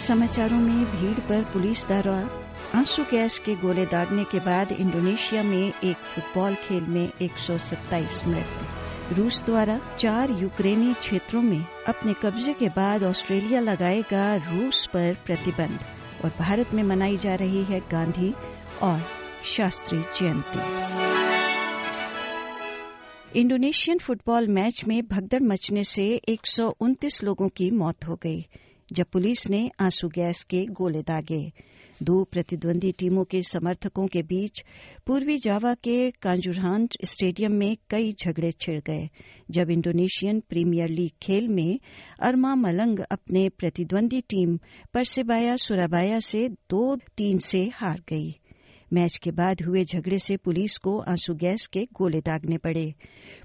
समाचारों में भीड़ पर पुलिस द्वारा आँसू गैस के गोले दागने के बाद इंडोनेशिया में एक फुटबॉल खेल में 127 मृत। रूस द्वारा चार यूक्रेनी क्षेत्रों में अपने कब्जे के बाद ऑस्ट्रेलिया लगाएगा रूस पर प्रतिबंध और भारत में मनाई जा रही है गांधी और Shastri Jayanti. Indonesian football match में भगदड़ मचने से एक लोगों की मौत हो गई। जब पुलिस ने आँसू गैस के गोले दागे। दो प्रतिद्वंदी टीमों के समर्थकों के बीच पूर्वी जावा के कांजुरहान स्टेडियम में कई झगड़े छिड़ गए, जब इंडोनेशियन प्रीमियर लीग खेल में अरमा मलंग अपने प्रतिद्वंदी टीम परसेबाया सुराबाया से दो तीन से हार गई। मैच के बाद हुए झगड़े से पुलिस को आँसू गैस के गोले दागने पड़े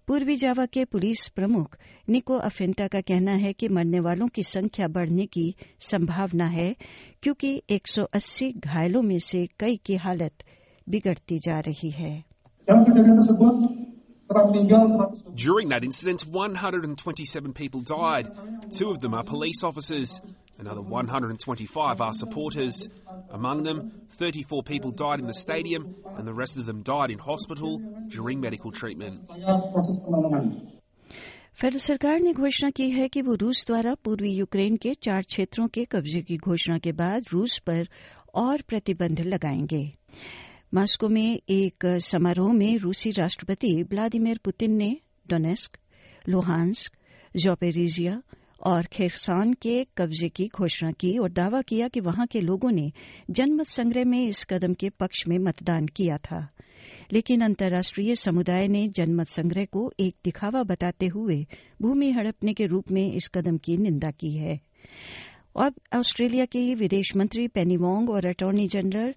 पूर्वी जावा के पुलिस प्रमुख निको अफेंटा का कहना है कि मरने वालों की संख्या बढ़ने की संभावना है क्योंकि 180 घायलों में से कई की हालत बिगड़ती जा रही है During that incident, 127 people died. Two of them are police officers. Another 125 are supporters. Among them, 34 people died in the stadium, and the rest of them died in hospital during medical treatment. Federal सरकार ने घोषणा की है कि वो रूस द्वारा पूर्वी यूक्रेन के चार क्षेत्रों के कब्जे की घोषणा के बाद रूस पर और प्रतिबंध लगाएँगे मास्को में एक समारोह में रूसी राष्ट्रपति व्लादिमीर पुतिन ने डोनेस्क लोहान्स्क जोपेरिजिया और खेरसान के कब्जे की घोषणा की और दावा किया कि वहाँ के लोगों ने जनमत संग्रह में इस कदम के पक्ष में मतदान किया था। लेकिन अंतर्राष्ट्रीय समुदाय ने जनमत संग्रह को एक दिखावा बताते हुए भूमि हड़पने के रूप में इस कदम की निंदा की है। अब ऑस्ट्रेलिया के विदेश मंत्री पेनी वोंग और अटॉर्नी जनरल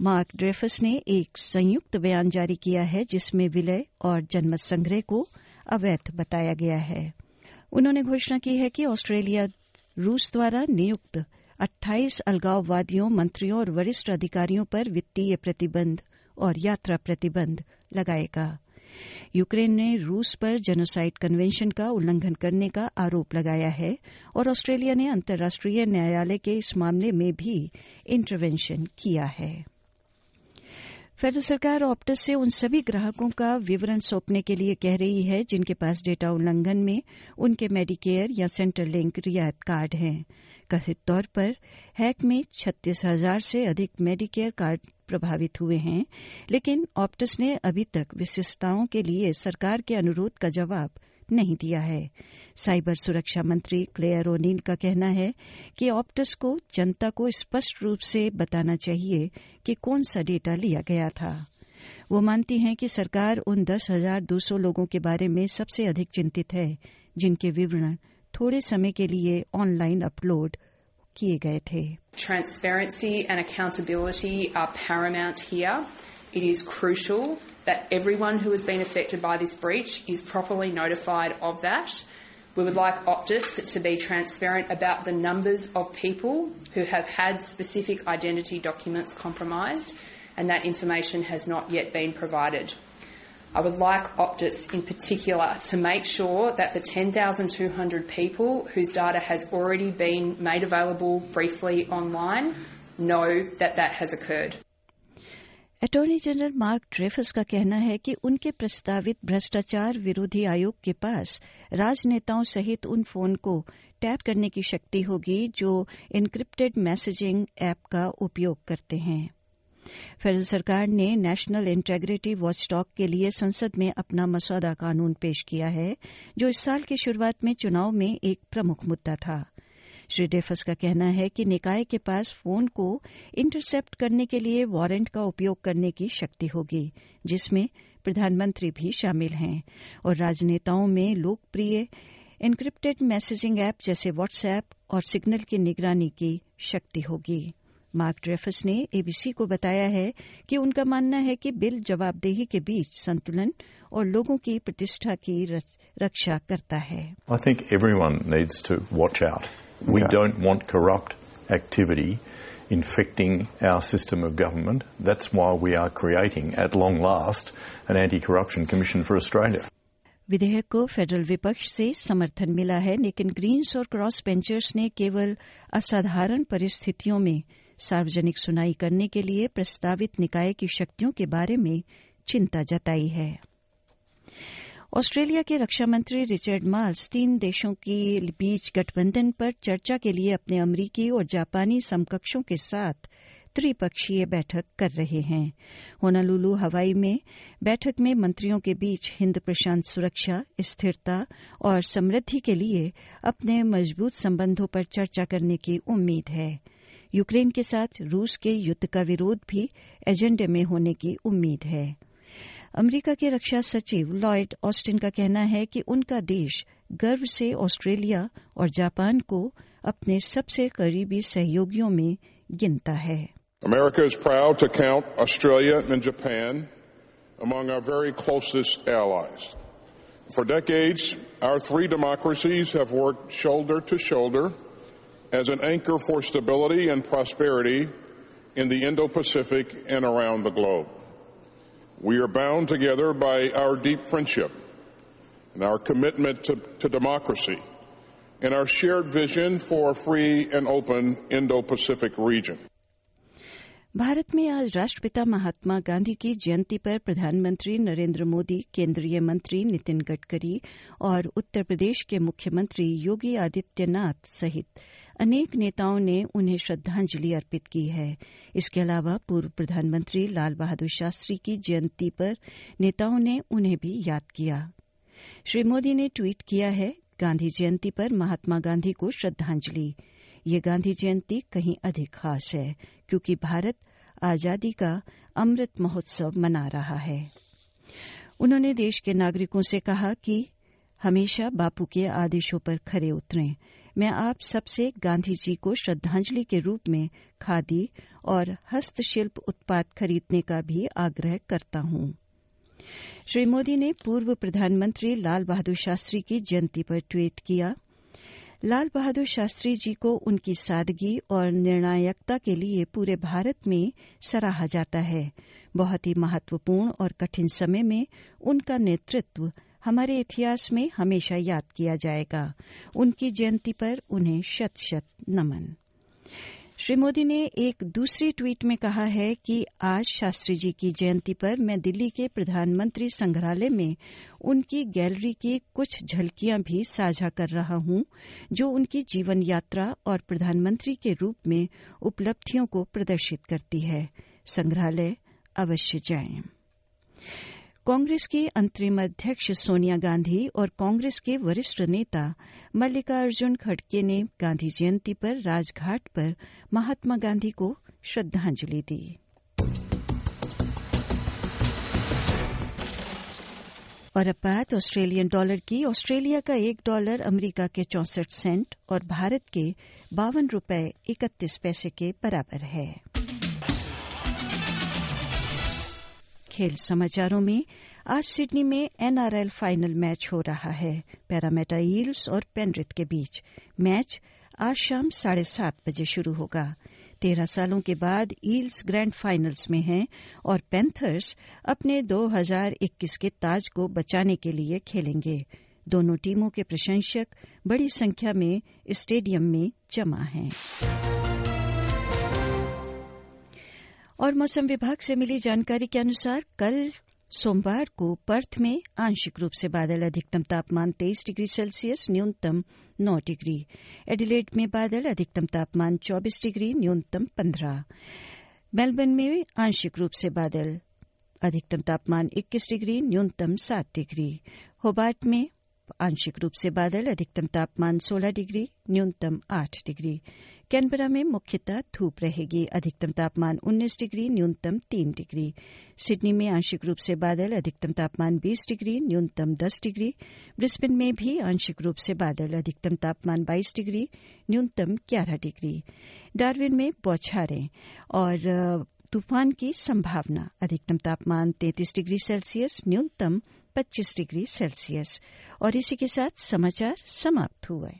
मार्क ड्रेफस ने एक संयुक्त बयान जारी किया है, जिसमें विलय और जनमत संग्रह को अवैध बताया गया है। उन्होंने घोषणा की है कि ऑस्ट्रेलिया रूस द्वारा नियुक्त 28 अलगाववादियों, मंत्रियों और वरिष्ठ अधिकारियों पर वित्तीय प्रतिबंध और यात्रा प्रतिबंध लगाएगा। यूक्रेन ने रूस पर जेनोसाइड कन्वेंशन का उल्लंघन करने का आरोप लगाया है और ऑस्ट्रेलिया ने अंतर्राष्ट्रीय न्यायालय के इस मामले में भी इंटरवेंशन किया है। फेडरल सरकार ऑप्टस से उन सभी ग्राहकों का विवरण सौंपने के लिए कह रही है, जिनके पास डेटा उल्लंघन में उनके मेडिकेयर या सेंट्रल लिंक रियायत कार्ड हैं। कथित तौर पर हैक में छत्तीस हज़ार से अधिक मेडिकेयर कार्ड प्रभावित हुए हैं, लेकिन ऑप्टस ने अभी तक विशिष्टताओं के लिए सरकार के अनुरोध का जवाब नहीं दिया है। साइबर सुरक्षा मंत्री क्लेयर ओनील का कहना है कि ऑप्टस को जनता को स्पष्ट रूप से बताना चाहिए कि कौन सा डेटा लिया गया था। वो मानती हैं कि सरकार उन दस हज़ार दो सौ लोगों के बारे में सबसे अधिक चिंतित है, जिनके विवरण थोड़े समय के लिए ऑनलाइन अपलोड किए गए थे। Transparency and accountability are paramount here. It is crucial that everyone who has been affected by this breach is properly notified of that. We would like Optus to be transparent about the numbers of people who have had specific identity documents compromised, and that information has not yet been provided. I would like Optus in particular to make sure that the 10,200 people whose data has already been made available briefly online know that that has occurred. Attorney general Mark Dreyfus का कहना है कि उनके प्रस्तावित भ्रष्टाचार विरोधी आयोग के पास राजनेताओं सहित उन फ़ोन को टैप करने की शक्ति होगी जो इनक्रिप्टेड मैसेजिंग ऐप का उपयोग करते हैं। फेडरल सरकार ने नेशनल इंटेग्रिटी वॉचडॉग के लिए संसद में अपना मसौदा कानून पेश किया है, जो इस साल की शुरुआत में चुनाव में एक प्रमुख मुद्दा था। श्री डेफस का कहना है कि निकाय के पास फ़ोन को इंटरसेप्ट करने के लिए वारंट का उपयोग करने की शक्ति होगी, जिसमें प्रधानमंत्री भी शामिल हैं और राजनेताओं में लोकप्रिय इनक्रिप्टेड मैसेजिंग ऐप जैसे व्हाट्सएप और सिग्नल की निगरानी की शक्ति होगी। मार्क ड्रेफस ने एबीसी को बताया है कि उनका मानना है कि बिल जवाबदेही के बीच संतुलन और लोगों की प्रतिष्ठा की रक्षा करता है I think everyone needs to watch out. We don't want corrupt activity infecting our system of government. That's why we are creating, at long last, an anti-corruption commission for Australia. विधेयक को फेडरल विपक्ष से समर्थन मिला है लेकिन Green's और cross benchers ने केवल असाधारण परिस्थितियों में सार्वजनिक सुनाई करने के लिए प्रस्तावित निकाय की शक्तियों के बारे में चिंता जताई है। ऑस्ट्रेलिया के रक्षा मंत्री रिचर्ड मार्स तीन देशों के बीच गठबंधन पर चर्चा के लिए अपने अमरीकी और जापानी समकक्षों के साथ त्रिपक्षीय बैठक कर रहे हैं। होनालुलु, हवाई में बैठक में मंत्रियों के बीच हिंद प्रशांत सुरक्षा, स्थिरता और समृद्धि के लिए अपने मज़बूत संबंधों पर चर्चा करने की उम्मीद है। यूक्रेन के साथ रूस के युद्ध का विरोध भी एजेंडे में होने की उम्मीद है। अमेरिका के रक्षा सचिव लॉयड ऑस्टिन का कहना है कि उनका देश गर्व से ऑस्ट्रेलिया और जापान को अपने सबसे करीबी सहयोगियों में गिनता है। America is proud to count Australia and Japan among our very closest allies for decades as an anchor for stability and prosperity in the Indo-Pacific and around the globe. We are bound together by our deep friendship and our commitment to, to democracy and our shared vision for a free and open Indo-Pacific region. Bharat में आज राष्ट्रपिता महात्मा गांधी की जयंती पर प्रधानमंत्री नरेंद्र मोदी केंद्रीय मंत्री नितिन गडकरी और उत्तर प्रदेश के मुख्यमंत्री योगी आदित्यनाथ सहित अनेक नेताओं ने उन्हें श्रद्धांजलि अर्पित की है। इसके अलावा पूर्व प्रधानमंत्री लाल बहादुर शास्त्री की जयंती पर नेताओं ने उन्हें भी याद किया। श्री मोदी ने ट्वीट किया है, गांधी जयंती पर महात्मा गांधी को श्रद्धांजलि। ये गांधी जयंती कहीं अधिक खास है, क्योंकि भारत आज़ादी का अमृत महोत्सव मना रहा है। उन्होंने देश के नागरिकों से कहा कि हमेशा बापू के आदेशों पर खरे उतरें मैं आप सबसे गांधी जी को श्रद्धांजलि के रूप में खादी और हस्तशिल्प उत्पाद खरीदने का भी आग्रह करता हूँ। श्री मोदी ने पूर्व प्रधानमंत्री लाल बहादुर शास्त्री की जयंती पर ट्वीट किया। लाल बहादुर शास्त्री जी को उनकी सादगी और निर्णायकता के लिए पूरे भारत में सराहा जाता है। बहुत ही महत्वपूर्ण और कठिन समय में उनका नेतृत्व हमारे इतिहास में हमेशा याद किया जाएगा। उनकी जयंती पर उन्हें शत शत नमन। श्री मोदी ने एक दूसरी ट्वीट में कहा है कि आज शास्त्री जी की जयंती पर मैं दिल्ली के प्रधानमंत्री संग्रहालय में उनकी गैलरी की कुछ झलकियाँ भी साझा कर रहा हूँ, जो उनकी जीवन यात्रा और प्रधानमंत्री के रूप में उपलब्धियों को प्रदर्शित करती है। संग्रहालय अवश्य जाएँ। कांग्रेस की अंतरिम अध्यक्ष सोनिया गांधी और कांग्रेस के वरिष्ठ नेता मल्लिकार्जुन खड़गे ने गांधी जयंती पर राजघाट पर महात्मा गांधी को श्रद्धांजलि दी। और अब बात ऑस्ट्रेलियन डॉलर की, ऑस्ट्रेलिया का एक डॉलर अमेरिका के चौसठ सेंट और भारत के बावन रुपए इकतीस पैसे के बराबर है। खेल समाचारों में आज सिडनी में एनआरएल फाइनल मैच हो रहा है। पैरामेटा ईल्स और पेनरिथ के बीच मैच आज शाम साढ़े सात बजे शुरू होगा। तेरह सालों के बाद ईल्स ग्रैंड फाइनल्स में हैं और पैंथर्स अपने 2021 के ताज को बचाने के लिए खेलेंगे। दोनों टीमों के प्रशंसक बड़ी संख्या में स्टेडियम में जमा हैं। और मौसम विभाग से मिली जानकारी के अनुसार कल सोमवार को पर्थ में आंशिक रूप से बादल, अधिकतम तापमान 23 डिग्री सेल्सियस, न्यूनतम 9 डिग्री। एडिलेड में बादल, अधिकतम तापमान 24 डिग्री, न्यूनतम 15 मेलबर्न में आंशिक रूप से बादल, अधिकतम तापमान 21 डिग्री, न्यूनतम 7 डिग्री। होबार्ट में आंशिक रूप से बादल, अधिकतम तापमान 16 डिग्री, न्यूनतम 8 डिग्री। कैनबरा में मुख्यतः धूप रहेगी, अधिकतम तापमान 19 डिग्री, न्यूनतम 3 डिग्री। सिडनी में आंशिक रूप से बादल, अधिकतम तापमान 20 डिग्री, न्यूनतम 10 डिग्री। ब्रिस्बेन में भी आंशिक रूप से बादल, अधिकतम तापमान 22 डिग्री, न्यूनतम 11 डिग्री। डार्विन में बौछारें और तूफ़ान की संभावना, अधिकतम तापमान 33 डिग्री सेल्सियस, न्यूनतम 25 डिग्री सेल्सियस। और इसी के साथ समाचार समाप्त हुए